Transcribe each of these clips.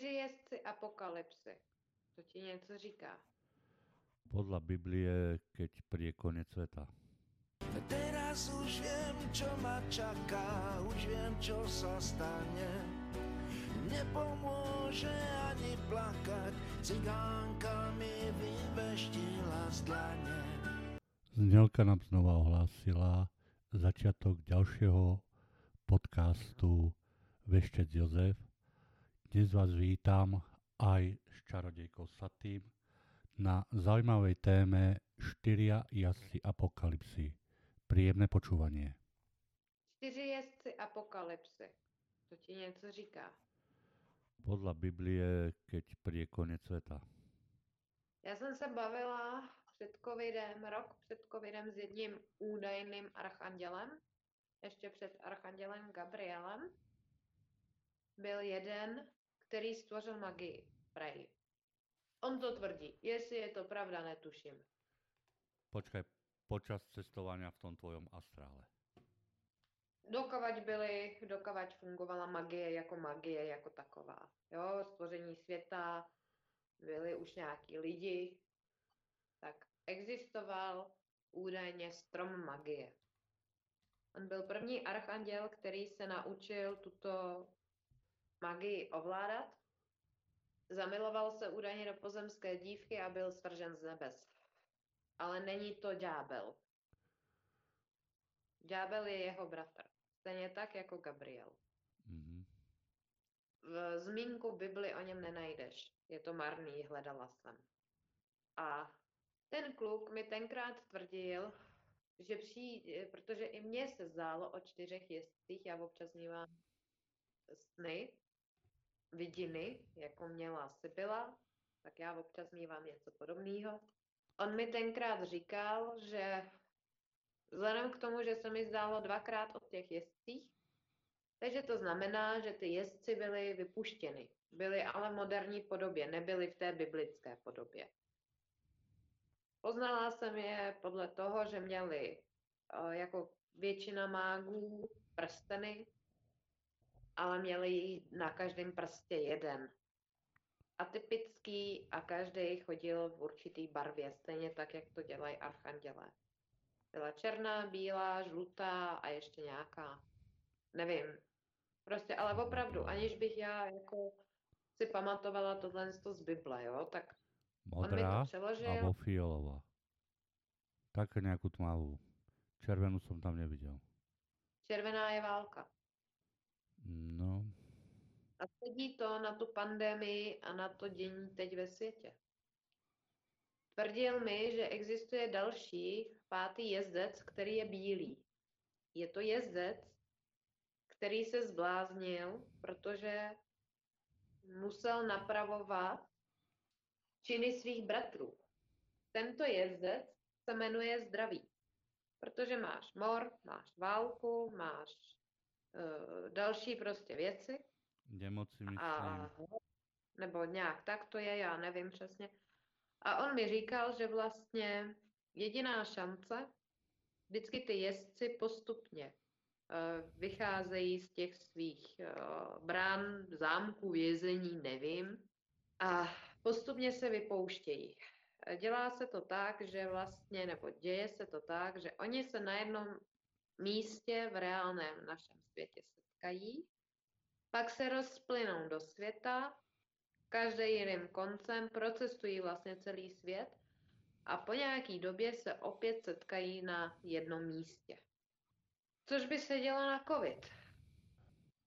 Čtyři jezdci apokalypsy. To ti něco říká. Podľa Biblie, keď príde koniec sveta. Teraz už viem, čo ma čaká, už viem, čo sa stane. Nepomôže ani plakať, cigánka mi vyveštila z dlane. Znelka nám znova ohlásila začiatok ďalšieho podcastu Veštec Jozef. Dnes vás vítam aj s čarodejkou Satým na zaujímavej téme štyria jazdci apokalypsy. Príjemné počúvanie. Čtyři jezdci apokalypsy. To ti něco říká. Podľa Biblie, keď príde koniec sveta. Já jsem se bavila před covidem, rok před covidem s jedním údajným archandělem, ještě před archandělem Gabrielem. Byl jeden, který stvořil magii, prej. On to tvrdí. Jestli je to pravda, netuším. Počkaj, počas cestovania v tom tvojom astrále. Dokavať byly, dokavať fungovala magie jako magie jako taková. Jo, stvoření světa, byli už nějaký lidi, tak existoval údajně strom magie. On byl první archanděl, který se naučil tuto magii ovládat. Zamiloval se údajně do pozemské dívky a byl svržen z nebes. Ale není to ďábel. Ďábel je jeho bratr. Stejně tak jako Gabriel. Mhm. V zmínku Bibli o něm nenajdeš. Je to marný, hledala jsem. A ten kluk mi tenkrát tvrdil, že přijde, protože i mně se zdálo o čtyřech jezdcích, já občas mívám sny, vidiny, jako měla Sibyla, tak já občas mívám něco podobného. On mi tenkrát říkal, že vzhledem k tomu, že se mi zdálo dvakrát o těch jezdcích, takže to znamená, že ty jezdci byly vypuštěny. Byly ale v moderní podobě, nebyly v té biblické podobě. Poznala jsem je podle toho, že měli eh, jako většina mágů prsteny, ale měli jich na každém prstě jeden. Atypický a každý chodil v určitý barvě, stejně tak, jak to dělají archandělé. Byla černá, bílá, žlutá a ještě nějaká. Nevím. Prostě, ale opravdu, aniž bych já jako si pamatovala tohle z Bible, jo, tak on mi Modrá to přeložil. alebo fialová. Také nejakú tmavú. Červenú som tam nevidel. Červená je válka. No, A sedí to na tu pandemii a na to dění teď ve světě. Tvrdil mi, že existuje další pátý jezdec, který je bílý. Je to jezdec, který se zbláznil, protože musel napravovat činy svých bratrů. Tento jezdec se jmenuje zdraví, protože máš mor, máš válku, máš další prostě věci nemoci myslím. a nebo nějak tak to je, já nevím přesně. A on mi říkal, že vlastně jediná šance, vždycky ty jezdci postupně eh, vycházejí z těch svých eh, brán, zámků, vězení, nevím, a postupně se vypouštějí. Eh, Dělá se to tak, že vlastně, nebo děje se to tak, že oni se na jednom místě v reálném našem světě setkají, pak se rozplynou do světa, každý jiným koncem, procestují vlastně celý svět a po nějaký době se opět setkají na jednom místě. Což by se dělo na covid.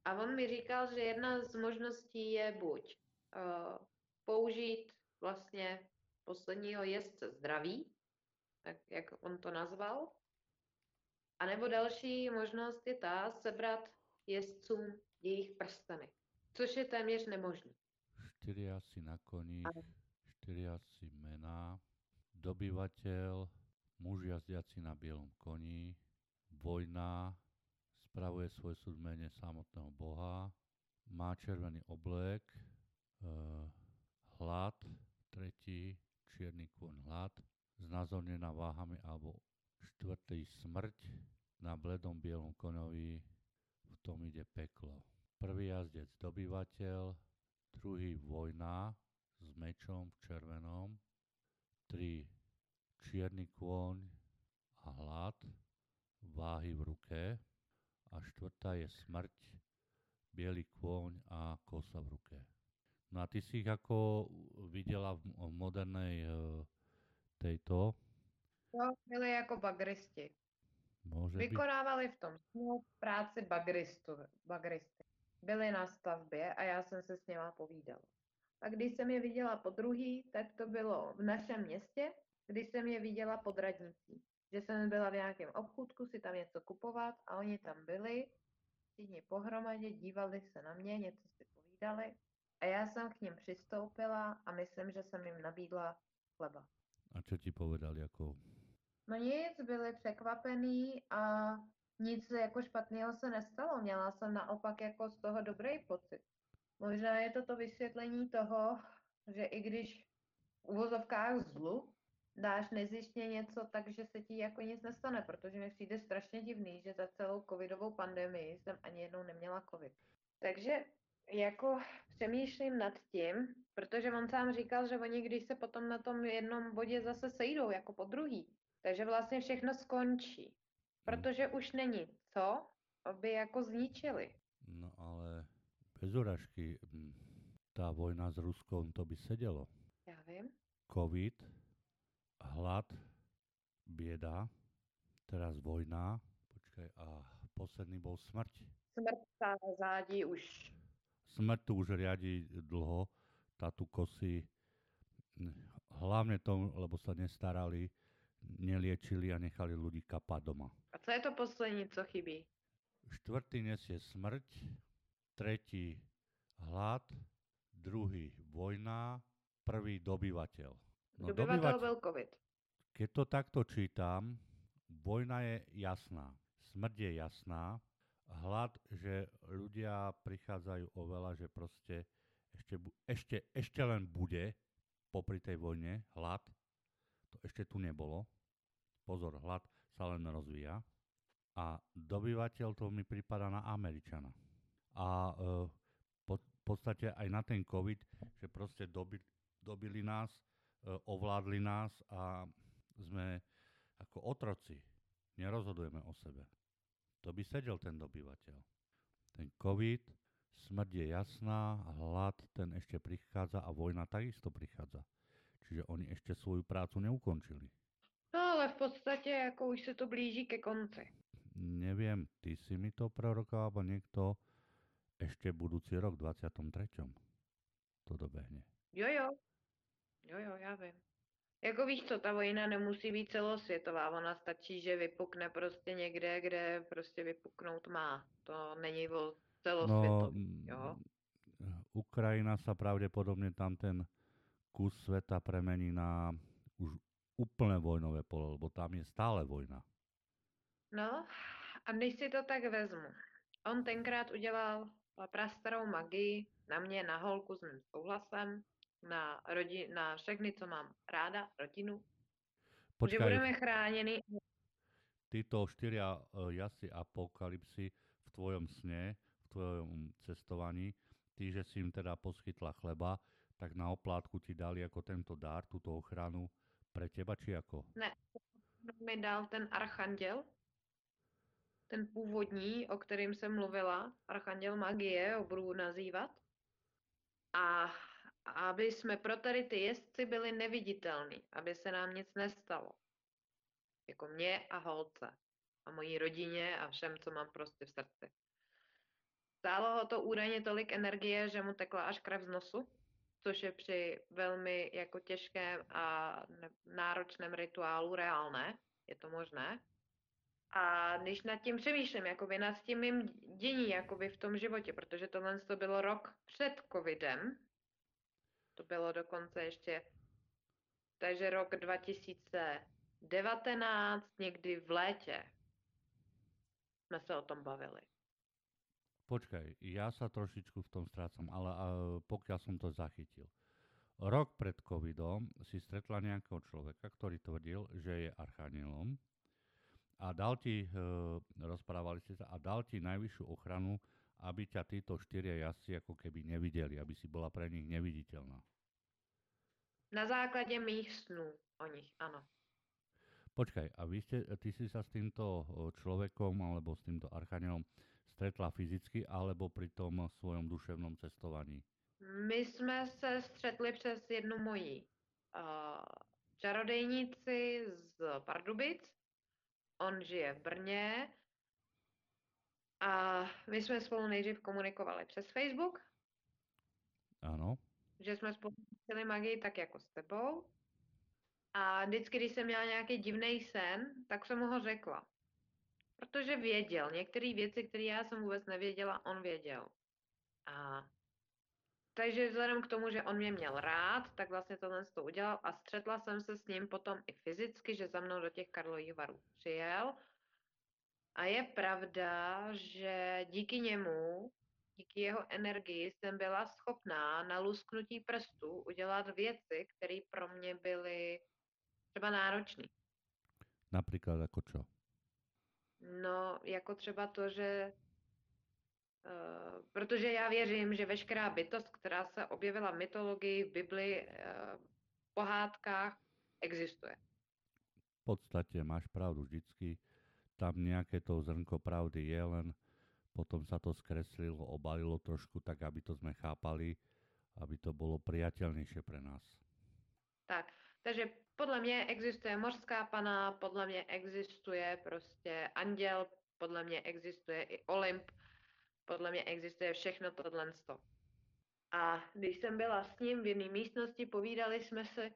A on mi říkal, že jedna z možností je buď uh, použít vlastně posledního jezdce zdraví, tak jak on to nazval, a nebo další možnost je ta sebrat jezdcům jejich prsteny, což je téměř nemožné. Štyria si na koni, štyria si mená, dobyvateľ, muž jazdiaci na bielom koni, vojna, spravuje svoj súd v mene samotného Boha, má červený oblek, eh, hlad, tretí, čierny kôň hlad, znázornená váhami alebo štvrtý smrť, na bledom bielom koňovi v tom ide peklo. Prvý jazdec dobyvateľ, druhý vojna s mečom v červenom, tri čierny kôň a hlad, váhy v ruke a štvrtá je smrť, biely kôň a kosa v ruke. No a ty si ich ako viděla v, v modernej e, tejto, To byli jako bagristi. byť, Vykonávali v tom práci bagristu, bagristy. Byli na stavbě a já jsem se s něma povídala. A když jsem je viděla po druhý, tak to bylo v našem městě, když jsem je viděla pod radnicí. Že jsem byla v nějakém obchůdku si tam něco kupovat a oni tam byli, všichni pohromadě, dívali se na mě, něco si povídali a já jsem k ním přistoupila a myslím, že jsem jim nabídla chleba. a čo ti povedali ako No nic, byli překvapený a nic jako špatného se nestalo. Měla jsem naopak jako z toho dobrý pocit. Možná je to to vysvětlení toho, že i když v uvozovkách zlu dáš nezjištně něco, takže se ti jako nic nestane, protože mi přijde strašně divný, že za celou covidovou pandemii jsem ani jednou neměla covid. Takže jako přemýšlím nad tím, protože on sám říkal, že oni když se potom na tom jednom bodě zase sejdou jako po druhý, takže vlastně všechno skončí. Protože už není co, aby jako zničili. No ale bez urážky, mm, tá vojna s Ruskom, to by sedelo. Já vím. COVID, hlad, bieda, teraz vojna, počkaj, a posledný bol smrť. Smrt stále zádí už. Smrť tu už riadi dlho, tátu kosy, mm, hlavne to, lebo sa nestarali, neliečili a nechali ľudí kapať doma. A co je to poslední, co chybí? Štvrtý nesie smrť, tretí hlad, druhý vojna, prvý dobyvateľ. No, Dobyvatel byl covid. Keď to takto čítam, vojna je jasná, smrť je jasná, hlad, že ľudia prichádzajú oveľa, že proste ešte, ešte, ešte len bude popri tej vojne hlad, to ešte tu nebolo. Pozor, hlad sa len rozvíja. A dobyvateľ to mi prípada na Američana. A e, v podstate aj na ten COVID, že proste dobi, dobili nás, e, ovládli nás a sme ako otroci. Nerozhodujeme o sebe. To by sedel ten dobyvateľ. Ten COVID, smrť je jasná, hlad ten ešte prichádza a vojna takisto prichádza. Čiže oni ešte svoju prácu neukončili. No ale v podstatě jako už se to blíží ke konci. Neviem, ty si mi to prorokoval, alebo niekto ešte budúci rok, 23. To dobehne. Jo, jo. Jo, jo, já vím. Jako víš co, ta vojna nemusí být celosvětová, ona stačí, že vypukne prostě někde, kde prostě vypuknout má. To není o No, celosvětový, jo. mm, Ukrajina sa pravdepodobne tam ten kus sveta premení na už úplne vojnové pole, lebo tam je stále vojna. No, a když si to tak vezmu, on tenkrát udělal prastarou magii na mě, na holku s mým souhlasem, na, rodi- na všechny, co mám ráda, rodinu, že Počkaj, budeme chráněni. títo štyria e, jazdci apokalypsy v tvojom sne, v tvojom cestovaní, ty, že si im teda poskytla chleba, tak na oplátku ti dali ako tento dár, túto ochranu pre teba, či ako? mi dal ten archanděl, ten původní, o kterým jsem mluvila, archanděl magie, ho budu nazývat. A aby jsme pro tady ty jezdci byli neviditelní, aby se nám nic nestalo. Jako mě a holce. A mojí rodině a všem, co mám prostě v srdci. Stálo ho to údajně tolik energie, že mu tekla až krev z nosu, což je při velmi jako těžkém a náročném rituálu reálné, je to možné. A když nad tím přemýšlím, jakoby nad tím mým dění jakoby v tom životě, protože tohle to bylo rok před covidem, to bylo dokonce ještě, takže rok 2019, někdy v létě, jsme se o tom bavili. Počkaj, ja sa trošičku v tom strácam, ale a, pokiaľ som to zachytil. Rok pred covidom si stretla nejakého človeka, ktorý tvrdil, že je archanielom a dal ti, e, rozprávali ste sa, a dal ti najvyššiu ochranu aby ťa títo štyria jazdci ako keby nevideli, aby si bola pre nich neviditeľná. Na základě mých snů o nich, ano. Počkaj, a vy ste, ty si sa s týmto o, človekom alebo s týmto archanielom stretla fyzicky alebo pri tom svojom duševnom cestovaní? My jsme se střetli přes jednu moji uh, čarodejnici z Pardubic. On žije v Brně. A my jsme spolu nejdřív komunikovali přes Facebook, Áno, že jsme spolu chtěli magii tak jako s tebou. A vždycky, když jsem měla nějaký divný sen, tak jsem mu ho řekla. Protože věděl. Některé věci, které já jsem vůbec nevěděla, on věděl. A takže vzhledem k tomu, že on mě měl rád, tak vlastně tohle to udělal a střetla jsem se s ním potom i fyzicky, že za mnou do těch Karlových varů přijel. A je pravda, že díky němu, díky jeho energii jsem byla schopná na lusknutí prstů udělat věci, které pro mě byly třeba náročné. napríklad ako čo? No, jako třeba to, že Uh, protože já věřím, že veškerá bytost, která se objevila v mytologii, v Bibli, uh, v pohádkách, existuje. V podstate máš pravdu vždycky. Tam nejaké to zrnko pravdy je, len potom sa to skreslilo, obalilo trošku tak, aby to sme chápali, aby to bolo priateľnejšie pre nás. Tak, takže podle mě existuje mořská pana, podle mě existuje prostě anděl, podle mě existuje i Olymp, podle mě existuje všechno tohle. A když jsem byla s ním v jedné místnosti, povídali jsme si,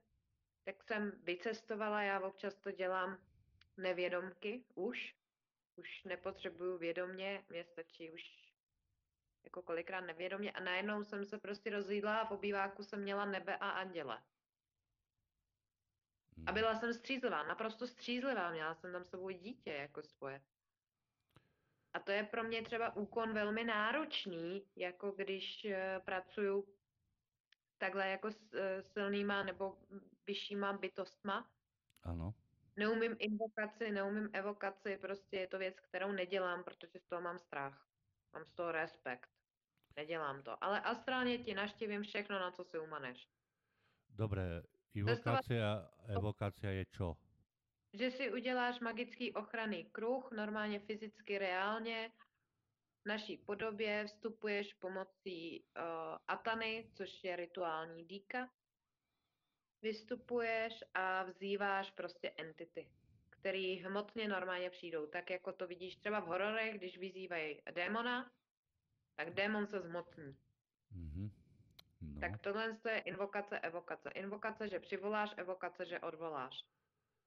tak jsem vycestovala, já občas to dělám nevědomky už, už nepotřebuju vědomě, mě stačí už jako kolikrát nevědomě a najednou jsem se prostě rozjídla a v obýváku jsem měla nebe a anděle. A byla jsem střízlivá, naprosto střízlivá, měla jsem tam s sebou dítě jako svoje. A to je pro mě třeba úkon velmi náročný, jako když eh, pracuju takhle jako s eh, silnýma nebo vyššíma bytostma. Áno, Neumím invokaci, neumím evokaci, prostě je to věc, kterou nedělám, protože z toho mám strach. Mám z toho respekt. Nedělám to. Ale astrálně ti naštívím všechno, na co si umaneš. dobre, je invokácia, evokácia je čo? že si uděláš magický ochranný kruh, normálně fyzicky, reálně, v naší podobě vstupuješ pomocí uh, atany, což je rituální dýka, vystupuješ a vzýváš prostě entity, který hmotně normálně přijdou. Tak jako to vidíš třeba v hororech, když vyzývají démona, tak démon se zmotní. Mhm. No, Tak tohle je invokace, evokace. Invokace, že přivoláš, evokace, že odvoláš.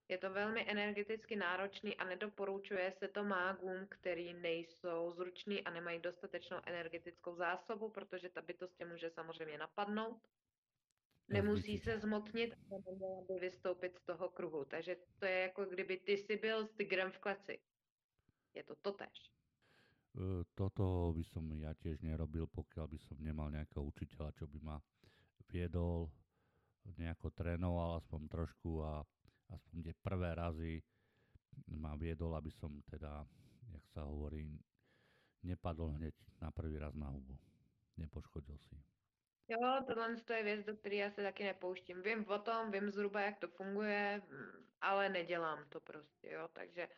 Je to velmi energeticky náročný a nedoporučuje se to mágům, který nejsou zruční a nemají dostatečnou energetickou zásobu, protože ta bytost tě může samozřejmě napadnout. Nemusí se zmotnit, ale neměla by vystoupit z toho kruhu. Takže to je jako kdyby ty si byl s tigrem v kleci. Je to totéž. E, toto by som ja tiež nerobil, pokiaľ by som nemal nejakého učiteľa, čo by ma viedol, nejako trénoval aspoň trošku a aspoň tie prvé razy ma viedol, aby som teda, jak sa hovorí, nepadol hneď na prvý raz na hubu. Nepoškodil si. Jo, tohle to je věc, do které já se taky nepouštím. Vím o tom, vím zhruba, jak to funguje, mm, ale nedělám to prostě, jo, takže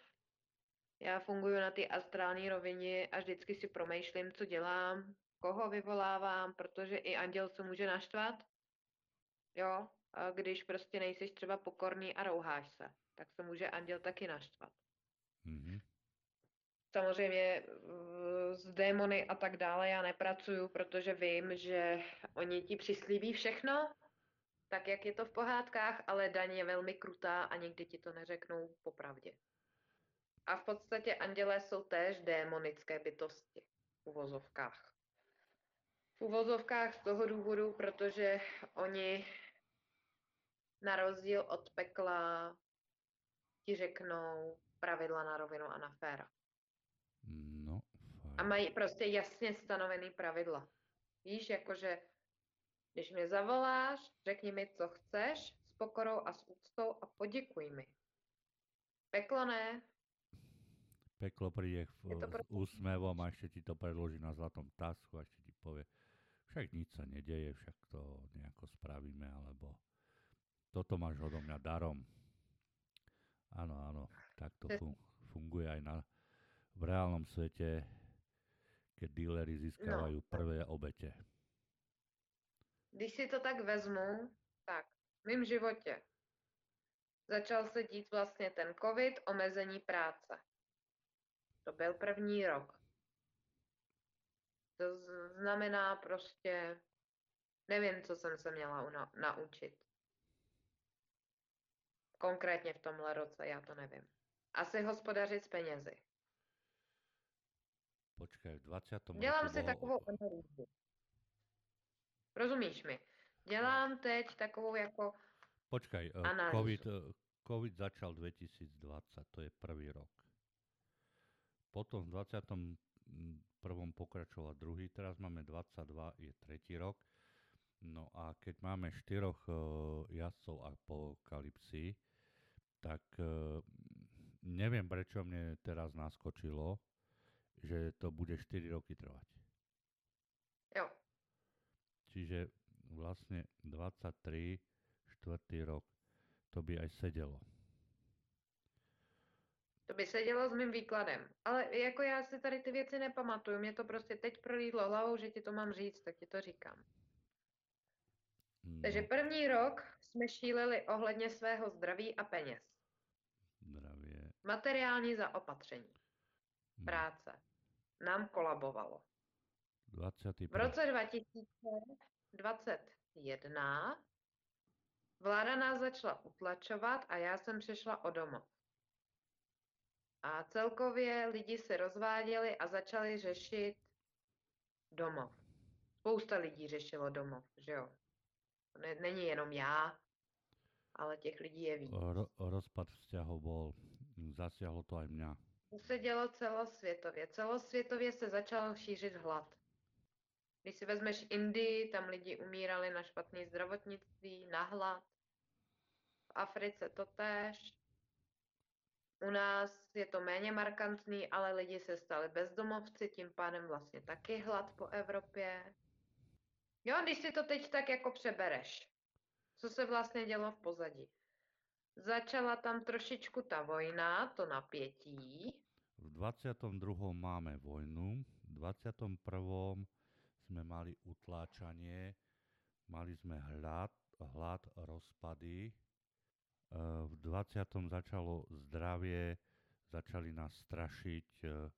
já funguji na té astrální rovině a vždycky si promýšlím, co dělám, koho vyvolávám, protože i anděl se může naštvat, jo, a když prostě nejsiš třeba pokorný a rouháš se, tak se může anděl taky naštvat. Mhm. Samozřejmě v- s démony a tak dále já nepracuju, protože vím, že oni ti přislíbí všechno, tak jak je to v pohádkách, ale daň je velmi krutá a nikdy ti to neřeknou popravdě. A v podstatě andělé jsou též démonické bytosti v uvozovkách. V uvozovkách z toho důvodu, protože oni na rozdíl od pekla ti řeknou pravidla na rovinu a na féra. No, A mají prostě jasně stanovený pravidla. Víš, jakože když mě zavoláš, řekni mi, co chceš, s pokorou a s úctou a poděkuj mi. Peklo ne, Peklo príde to s pro- úsmevom a ešte ti to predloží na zlatom tasku a ešte ti povie, však nič sa nedeje, však to nejako spravíme, alebo toto máš odo mňa darom. Áno, áno, tak to funguje aj na, v reálnom svete, keď dílery získavajú prvé obete. Když si to tak vezmu, tak v mém životě začal se dít vlastně ten covid, omezení práce. To byl první rok. To znamená prostě, nevím, co jsem se měla una- naučit. Konkrétně v tomhle roce, já to nevím. Asi hospodařit s penězi. Počkaj, v 20. Dělám si bol- takovou analýzu. Rozumíš mi? Dělám teď takovou jako Počkaj, eh, Analýzu. COVID, eh, COVID začal 2020, to je prvý rok. Potom v 21. pokračoval druhý, teraz máme 22, je tretí rok. No a keď máme štyroch eh, jazdcov apokalipsy, tak eh, neviem, prečo mne teraz naskočilo, že to bude 4 roky trvať. Jo, Čiže vlastne 23, štvrtý rok, to by aj sedelo. To by se dělo s mým výkladem. Ale jako já si tady ty věci nepamatuju, mě to prostě teď prolídlo hlavou, že ti to mám říct, tak ti to říkám. Takže No, první rok jsme šíleli ohledně svého zdraví a peněz. zdravie. Materiální zaopatření, Hm, práce. Nám kolabovalo. 21. V roce 2021 vláda nás začala utlačovat a já jsem přišla o domov. A celkově lidi se rozváděli a začali řešit domov. Spousta lidí řešilo domov, že jo. To Ne, není jenom já, ale těch lidí je víc. Ro, rozpad vzťahov bol, zasiahlo to aj mňa. To se dělo celosvětově. Celosvětově se začal šířit hlad. Když si vezmeš Indii, tam lidi umírali na špatné zdravotnictví, na hlad. V Africe to též. U nás je to méně markantný, ale lidi se stali bezdomovci, tím pádem vlastně taky hlad po Evropě. Jo, když si to teď tak jako přebereš, co se vlastně dělo v pozadí. Začala tam trošičku ta vojna, to napětí, V 22. máme vojnu, v 21. sme mali utláčanie, mali sme hlad, hlad rozpady, v 20. začalo zdravie, začali nás strašiť, e,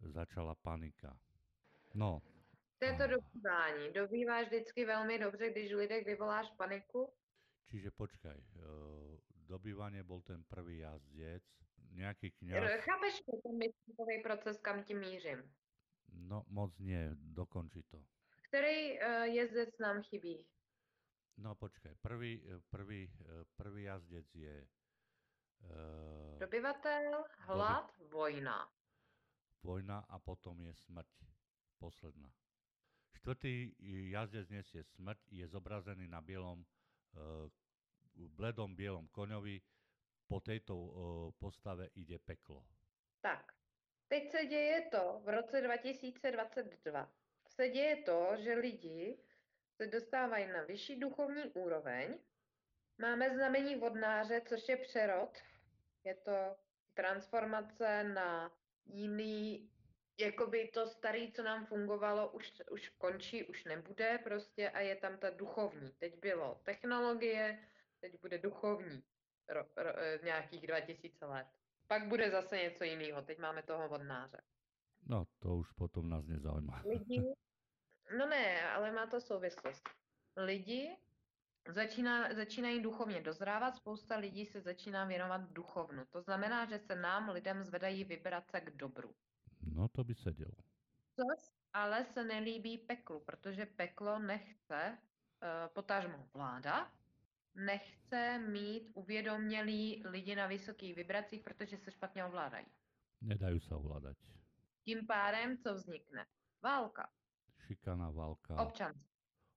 začala panika. No, To je to dobývání. Dobýváš vždycky velmi dobře, když lidech vyvoláš paniku. čiže počkaj, e, dobývanie bol ten prvý jazdec, nejaký R- kňaz, Chápeš ten myšlenkový proces, kam tím mířím? no moc nie, dokonči to. Který jezdec nám chybí? No počkaj, prvý, prvý, prvý jazdec je e, Dobyvatel, hlad, vojna. vojna a potom je smrť posledná. Štvrtý jazdec dnes je smrť, je zobrazený na bielom, e, bledom bielom koňovi. Po tejto e, postave ide peklo. Tak, teď se děje to, v roce 2022 se děje to, že lidi se dostávají na vyšší duchovní úroveň. Máme znamení vodnáře, což je přerod. Je to transformace na jiný, jakoby to staré, co nám fungovalo, už, už končí, už nebude prostě a je tam ta duchovní. Teď bylo technologie, teď bude duchovní ro, ro, eh, nějakých 2000 let. Pak bude zase něco jiného. Teď máme toho vodnáře. No, to už potom nás nezaujíma. Lidi, no ne, ale má to souvislost. Lidi začíná, začínají duchovně dozrávat, spousta lidí se začíná věnovat duchovnu. To znamená, že se nám, lidem, zvedají vibrace k dobru. No to by sedelo. Což ale se nelíbí peklu, protože peklo nechce, uh, potažmo vláda, nechce mít uvědomělí lidi na vysokých vibracích, protože se špatně ovládají. Nedajú sa ovládať. Tím pádem, co vznikne? Válka, Šikana, válka, občanství.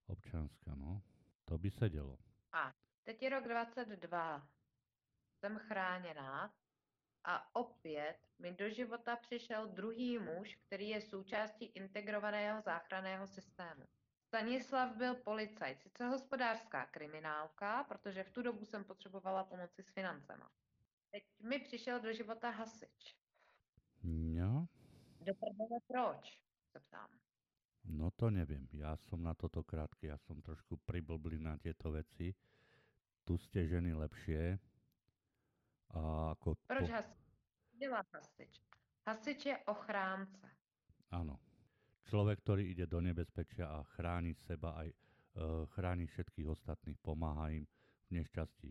občanská, no. To by sedelo. Teď je rok 22. Jsem chráněná A opět mi do života přišel druhý muž, který je součástí integrovaného záchranného systému. Stanislav byl policajt, sice hospodářská kriminálka, protože v tu dobu jsem potřebovala pomoci s financema. Teď mi přišel do života hasič. No, Do prdele proč? Se ptám. No to neviem. Ja som na toto krátky, ja som trošku priblblý na tieto veci. Tu ste ženy lepšie. A ako Proč po- hasič? Dělá hasič. Hasič je ochránce. Áno. Človek, ktorý ide do nebezpečia a chráni seba aj e, chráni všetkých ostatných, pomáha im v nešťastí.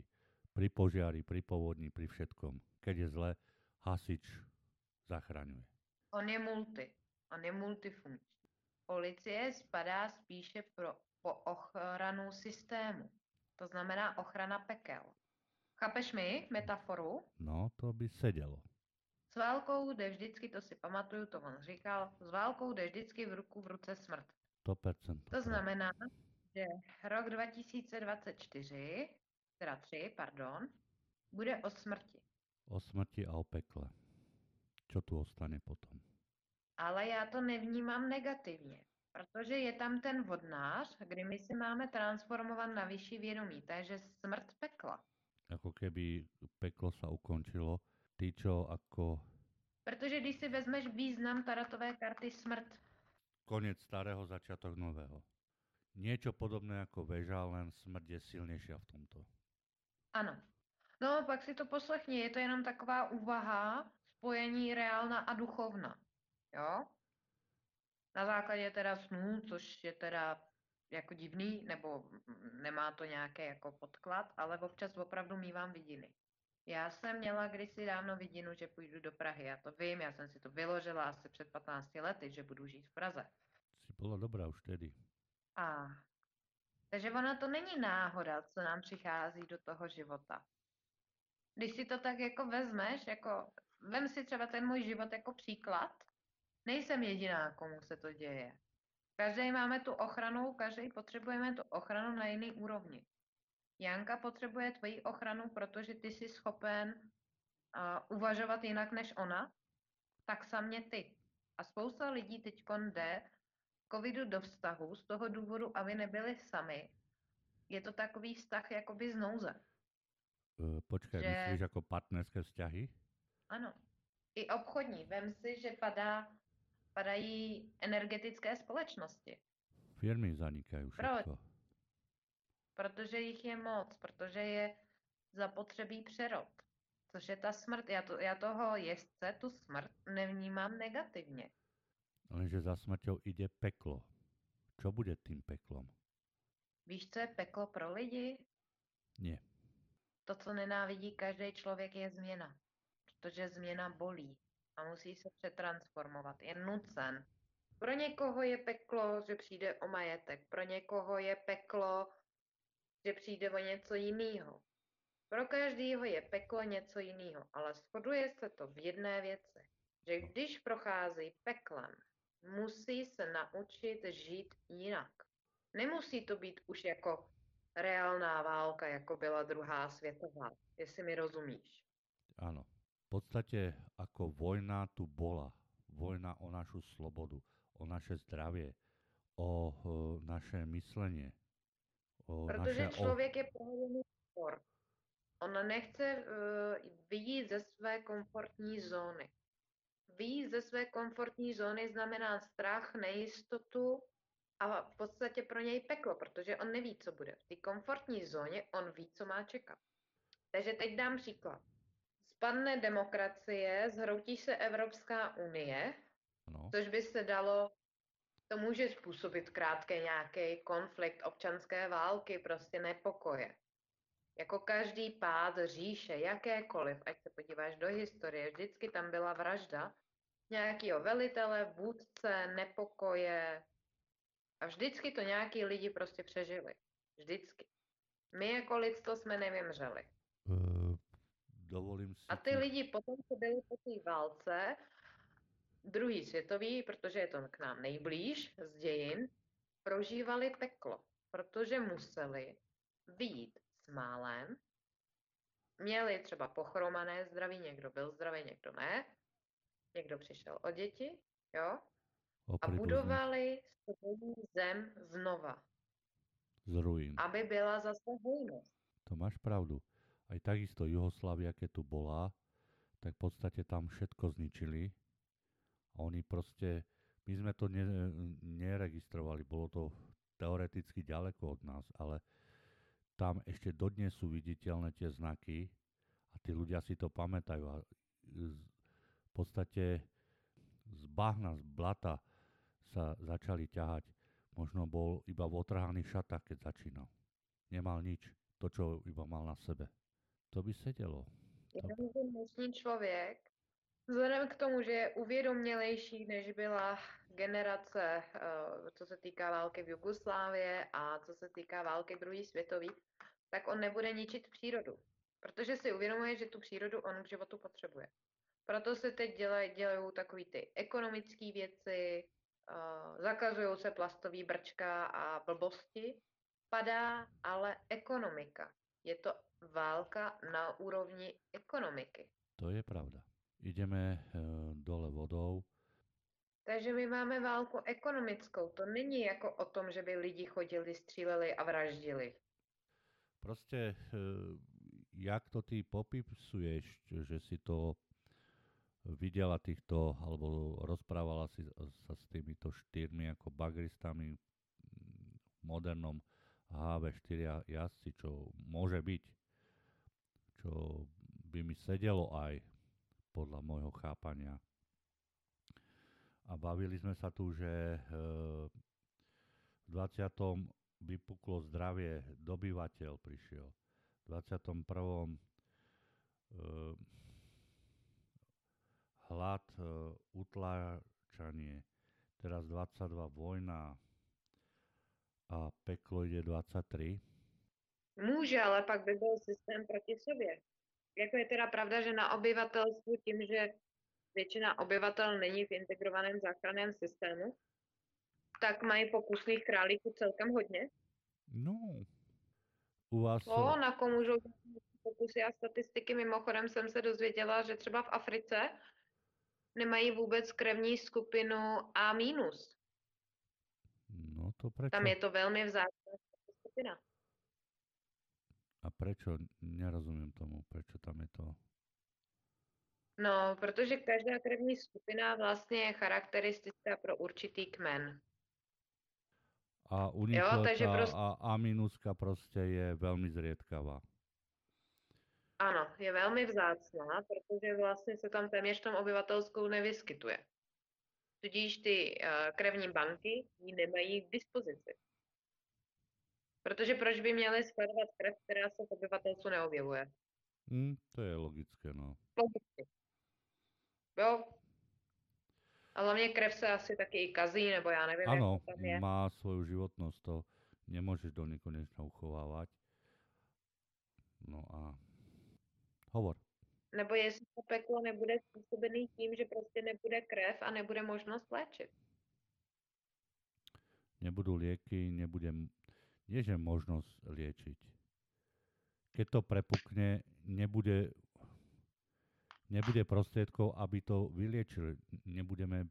Pri požiari, pri povodni, pri všetkom. Keď je zle, hasič zachraňuje. On je multi. On je multifunkční. Policie spadá spíše pro, po ochranu systému. To znamená ochrana pekel. Chápeš mi metaforu? No, to by sedelo. S válkou jde vždycky, to si pamatuju, to on říkal, s válkou jde vždycky v ruku v ruce smrt. 100%. To znamená, že rok 2024, teda 3, pardon, bude o smrti. O smrti a o pekle. Čo tu ostane potom? Ale já to nevnímám negativně, protože je tam ten vodnář, kdy my si máme transformovat na vyšší vědomí, takže smrt pekla. Ako keby peklo sa ukončilo. Tí, čo ako Protože když si vezmeš význam tarotové karty smrt, koniec starého, začiatok nového. Niečo podobné ako väža, len smrť je silnejšia v tomto. ano. No, pak si to poslechni, je to jenom taková úvaha, spojení reálna a duchovna. Jo? Na základě teda snů, což je teda jako divný, nebo nemá to nějaký jako podklad, ale občas opravdu mívám vidiny. Já jsem měla kdysi dávno vidinu, že půjdu do Prahy, já to vím, já jsem si to vyložila asi před 15 lety, že budu žít v Praze. Si bola dobrá už tedy. A takže ona to není náhoda, co nám přichází do toho života. Když si to tak jako vezmeš, jako vem si třeba ten můj život jako příklad, nejsem jediná, komu se to děje. Každý máme tu ochranu, každý potřebujeme tu ochranu na jiný úrovni. Janka potřebuje tvoji ochranu, protože ty jsi schopen uh, uvažovat jinak než ona, tak samě ty. A spousta lidí teď jde covidu do vztahu z toho důvodu, aby nebyli sami. Je to takový vztah jakoby z nouze. E, počkaj, Že- myslíš ako partnerské vzťahy? Ano. I obchodní. Vem si, že padá, padají energetické společnosti, Firmy zanikajú všetko. protože jich je moc, protože je zapotřebí přerod. Což je ta smrt. Já, to, já toho jezdce, tu smrt, nevnímám negativně. Lenže za smrťou ide peklo. Čo bude tým peklom? Víš, co je peklo pro lidi? Nie. To, co nenávidí každý člověk, je změna. Protože změna bolí a musí se přetransformovat. Je nucen. Pro někoho je peklo, že přijde o majetek. Pro někoho je peklo, že přijde o něco jiného. Pro každého je peklo něco jiného, ale shoduje se to v jedné věci, že když prochází peklem, musí se naučit žít jinak. Nemusí to být už jako reálná válka, jako byla druhá světová, jestli mi rozumíš. Áno. V podstate ako vojna tu bola. Vojna o našu slobodu, o naše zdravie, o, e, naše myslenie, o Protože naše... člověk je pohodený tvor. On nechce uh, vyjít ze své komfortní zóny. Vyjít ze své komfortní zóny znamená strach, nejistotu a v podstatě pro něj peklo, protože on neví, co bude. V té komfortní zóně on ví, co má čekat. Takže teď dám příklad. Spadne demokracie, zhroutí se Evropská unie, No, Což by se dalo, to může způsobit krátký nějaký konflikt občanské války, prostě nepokoje. Jako každý pád říše, jakékoliv, ať se podíváš do historie, vždycky tam byla vražda nějakého velitele, vůdce, nepokoje a vždycky to nějaký lidi prostě přežili. Vždycky. My jako lidstvo jsme nevymřeli. Dovolím si... A ty lidi potom, co byli po té válce, druhý světový, protože je to k nám nejblíž z dějin, prožívali peklo, protože museli vyjít s málem měli třeba pochromané zdraví, někdo byl zdravý, někdo ne. Někdo přišel o děti, jo, a budovali svoji zem znova, z ruín. aby byla zase hojnosť. To máš pravdu. Aj takisto Juhoslávia, keď tu bola, tak v podstate tam všetko zničili. A oni proste, my sme to ne, neregistrovali, bolo to teoreticky ďaleko od nás, ale tam ešte dodnes sú viditeľné tie znaky a tí ľudia si to pamätajú. A v podstate z bahna, z blata sa začali ťahať. Možno bol iba v otrhaných šatách, keď začínal. Nemal nič. To, čo iba mal na sebe. To by sedelo. Jenomže dnešní člověk, vzhledem k tomu, že je uvědomělejší, než byla generace, eh, co se týká války v Jugoslávě a co se týká války druhé světové, tak on nebude ničit přírodu. Protože si uvědomuje, že tu přírodu on k životu potřebuje. Proto se teď dělají, dělají takové ty ekonomické věci, uh, zakazují se plastové brčka a blbosti, padá ale ekonomika. Je to válka na úrovni ekonomiky. To je pravda. Ideme e, dole vodou. Takže my máme válku ekonomickou. To není jako o tom, že by lidi chodili, stříleli a vraždili. Proste, e, jak to ty popisuješ, že si to videla týchto, alebo rozprávala si sa s týmito štyrmi ako bagristami v modernom HV4 jazdci, čo môže byť, čo by mi sedelo aj podľa môjho chápania. A bavili sme sa tu, že e, v 20. vypuklo zdravie, dobyvateľ prišiel. V 21. E, hlad, e, utláčanie, teraz 22 vojna a peklo ide 23. Může, ale pak by byl systém proti sobě. Jako je teda pravda, že na obyvatelstvu tím, že většina obyvatel není v integrovaném záchranném systému, tak mají pokusných králíků celkem hodně. No, u vás... O, na komu můžou pokusy a statistiky. Mimochodem jsem se dozvěděla, že třeba v Africe nemají vůbec krevní skupinu A. No to prečo? Tam je to velmi vzácná skupina. A prečo? Nerozumiem tomu, prečo tam je to... No, protože každá krevní skupina vlastně je charakteristická pro určitý kmen. A u nich Jo, takže tá prost- a, A minuska proste je veľmi zriedkavá. Ano, je velmi vzácná, protože vlastně se tam téměř v tom obyvatelskou nevyskytuje. Tudíž ty uh, krevní banky ji nemají k dispozici. Protože proč by měly skladovat krev, která se v obyvatelstvu neobjevuje? Hm, to je logické, no. Logicky. Jo. A hlavně krev se asi taky i kazí, nebo já nevím, Áno, jak to tam je. má svoju životnosť, to nemôžeš do nekonečna uchovávať. No a hovor. Nebo jestli to peklo nebude způsobený tím, že prostě nebude krev a nebude možnost léčit. Nebudú lieky, nebude, nie že možnosť liečiť. Keď to prepukne, nebude, nebude prostriedkov, aby to vyliečili. Nebudeme,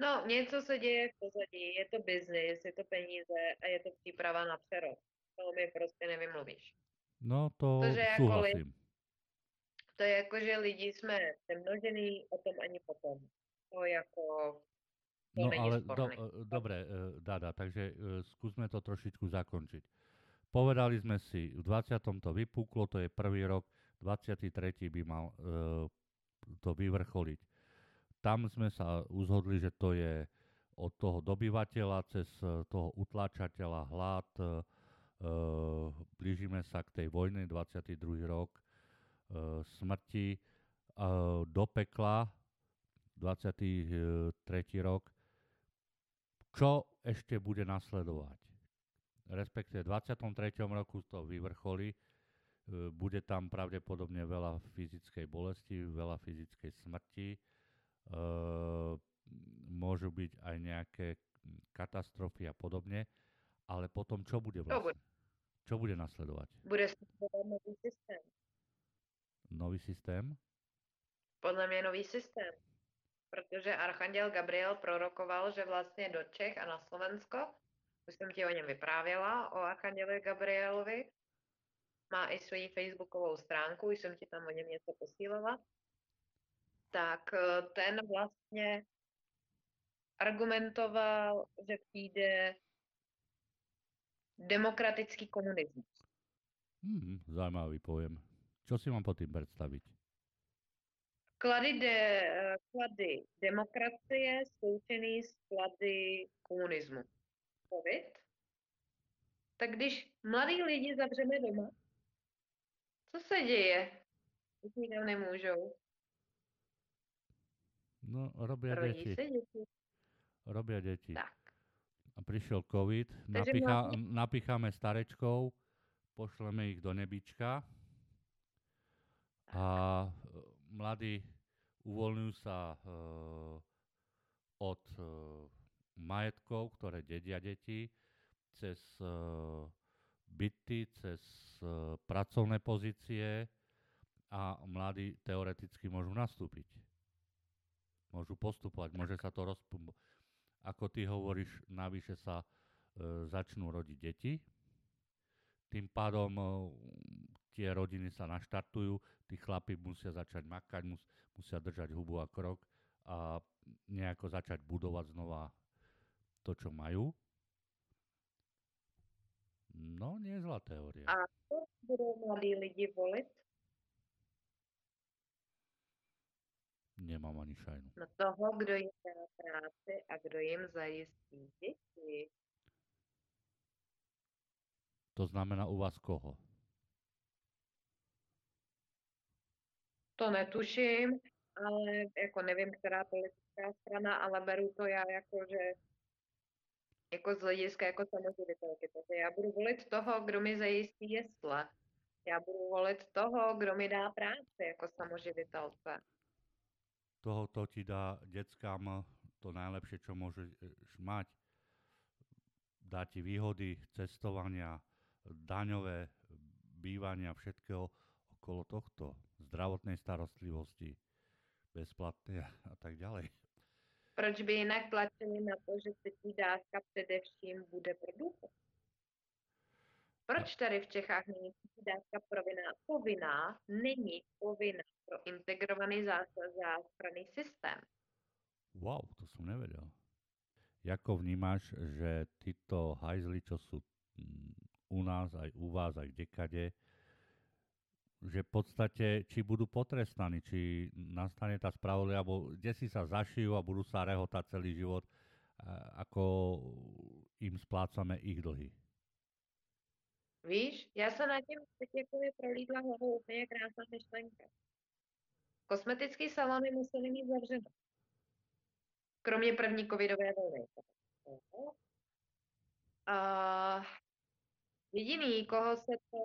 No, něco se děje v pozadí, je to biznis, je to peníze a je to příprava na přerod. To mi prostě nevymluvíš. no to To, že jako súhlasím. To je jako, že lidi jsme přemnožený, o tom ani potom. To jako, to No není ale do, e, dobre, e, Dada, takže e, skúsme to trošičku zakončiť. Povedali sme si, v 20. to vypuklo, to je prvý rok, 23. by mal e, to vyvrcholiť. Tam sme sa uzhodli, že to je od toho dobyvateľa cez e, toho utláčateľa hlad, e, e, blížime sa k tej vojne, 22. rok, e, smrti, e, do pekla, 23. rok, čo ešte bude nasledovať. Respektíve v 23. roku to vyvrcholí, e, bude tam pravdepodobne veľa fyzickej bolesti, veľa fyzickej smrti, e, môžu byť aj nejaké katastrofy a podobne, ale potom čo bude bude. vlastne? Čo bude nasledovať? Bude se budovat nový systém. nový systém? Podle mě nový systém. Protože Archanděl Gabriel prorokoval, že vlastně do Čech a na Slovensko, už jsem ti o něm vyprávěla, o Archanděli Gabrielovi, má i svoji facebookovou stránku, už jsem ti tam o něm něco posílala, tak eh, ten vlastně argumentoval, že přijde demokratický komunismus. Hmm, zaujímavý pojem. Čo si mám pod tým predstaviť? Klady, de, klady demokracie sloučený s klady komunismu. COVID? Tak když mladí lidi zavřeme doma, co se děje? Když nikam nemůžou. No, robia Rodí deti. se děti. Robia deti. Tak. A prišiel COVID, napichá, vlastne- napicháme starečkov, pošleme ich do nebička a mladí uvoľňujú sa e, od e, majetkov, ktoré dedia deti, cez e, byty, cez e, pracovné pozície a mladí teoreticky môžu nastúpiť. Môžu postupovať, môže sa to rozpumpovať ako ty hovoríš, navyše sa e, začnú rodiť deti. Tým pádom e, tie rodiny sa naštartujú, tí chlapi musia začať makať, mus, musia držať hubu a krok a nejako začať budovať znova to, čo majú. No, nie je zlá teória. A co budou mladí lidi volit? Nemám ani šajnu. No toho, kdo jim dá práci a kdo jim zajistí děti. To znamená u vás koho? To netuším, ale jako nevím, která politická strana, ale beru to já jako, že jako z hlediska jako samoživitelky. Takže já budu volit toho, kdo mi zajistí jesle. Já budu volit toho, kdo mi dá práci jako samoživitelce. Tohoto ti dá deckám to najlepšie, čo môžeš mať. Dá ti výhody cestovania, daňové, bývania, všetkého okolo tohto. Zdravotnej starostlivosti, bezplatné a tak ďalej. Proč by jinak tlačili na to, že třetí dávka především bude pro důchod? Proč tady v Čechách není třetí dávka povinná? Povinná není povinná pro integrovaný zás- záchranný systém. Wow, to som nevedel. Jako vnímaš, že títo hajzli, čo sú mm, u nás, aj u vás, aj kdekade, že v podstate, či budú potrestaní, či nastane tá spravodlivá, alebo kde si sa zašijú a budú sa rehotať celý život, ako im splácame ich dlhy. Víš, já se nad tím teď jako prolídla hlavou úplně krásná myšlenka. Kosmetický salony musely mít zavřeno. Kromě první covidové vlny. A jediný, koho se to...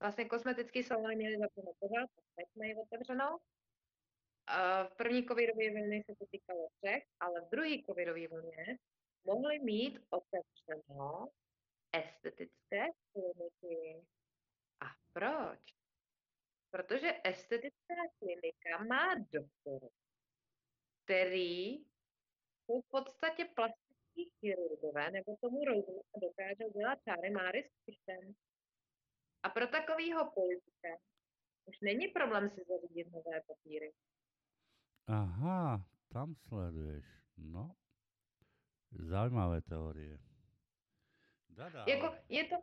Vlastně kosmetický salony měly zavřeno pořád, teď mají otevřenou. A v první covidové vlně se to týkalo všech, ale v druhé covidové vlně mohli mít otevřeno estetické kliniky. A proč? Protože estetická klinika má doktory, který jsou v podstatě plastický chirurgové, nebo tomu rozumí a dokážou dělat čáry máry s. A pro takového politika už není problém si zařídit nové papíry. Aha, tam sleduješ. No, zaujímavé teórie. Dada, Jako, je to,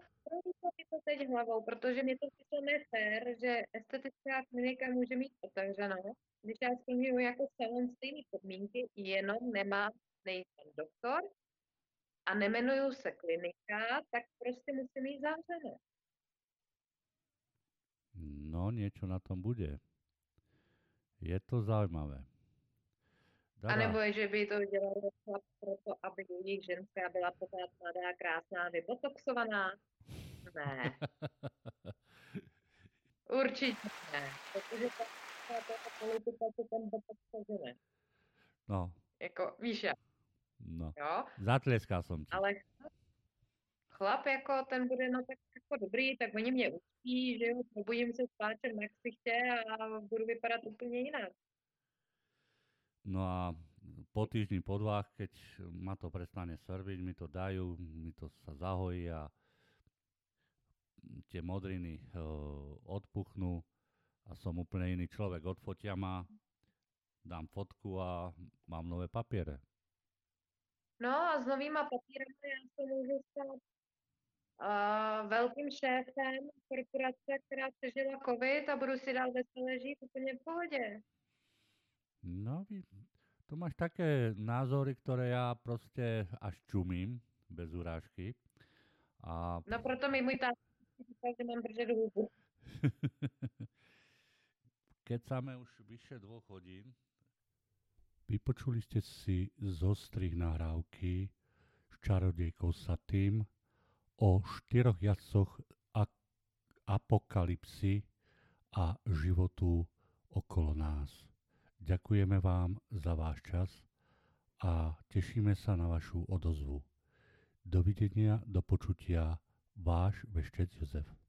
mi to teď hlavou, protože mi to přišlo nefér, že estetická klinika může mít otevřeno, když já splňuji jako salon stejné podmínky, jenom nemá, nejsem doktor a nemenuju se klinika, tak prostě musím mít zavřeno. No, niečo na tom bude. Je to zaujímavé. A Dada, nebo je, že by to dělal chlap proto, aby jejich ženská byla pořád mladá, krásná, vybotoxovaná? Ne, určitě ne, protože ta, ta, ta politika se ten botox sežene. no, Jako, víš jak, no. jo? Zatlieskal som ti. Ale chlap, jako ten bude no tak jako dobrý, tak oni mě uspí, že jo, probudím se s pláčem na ksichtě a budu vypadat úplně jinak. No a po týždni, po dvách, keď ma to prestane srviť, mi to dajú, mi to sa zahojí a tie modriny uh, odpuchnú a som úplne iný človek. Odfotia ma, dám fotku a mám nové papiere. No a s novýma papírama já se můžu stát uh, velkým šéfem korporace, která přežila covid a budu si dál veselé žít úplně v pohodě. No, to máš také názory, ktoré ja proste až čumím, bez urážky. A... No proto mi môj táto říkal, že mám držet hubu. Keď sáme už vyše dvoch hodín, vypočuli ste si z ostrých nahrávky s čarodejkou Satým o štyroch jazdcoch apokalipsy a životu okolo nás. Ďakujeme vám za váš čas a tešíme sa na vašu odozvu. Dovidenia, do počutia, váš veštec Jozef.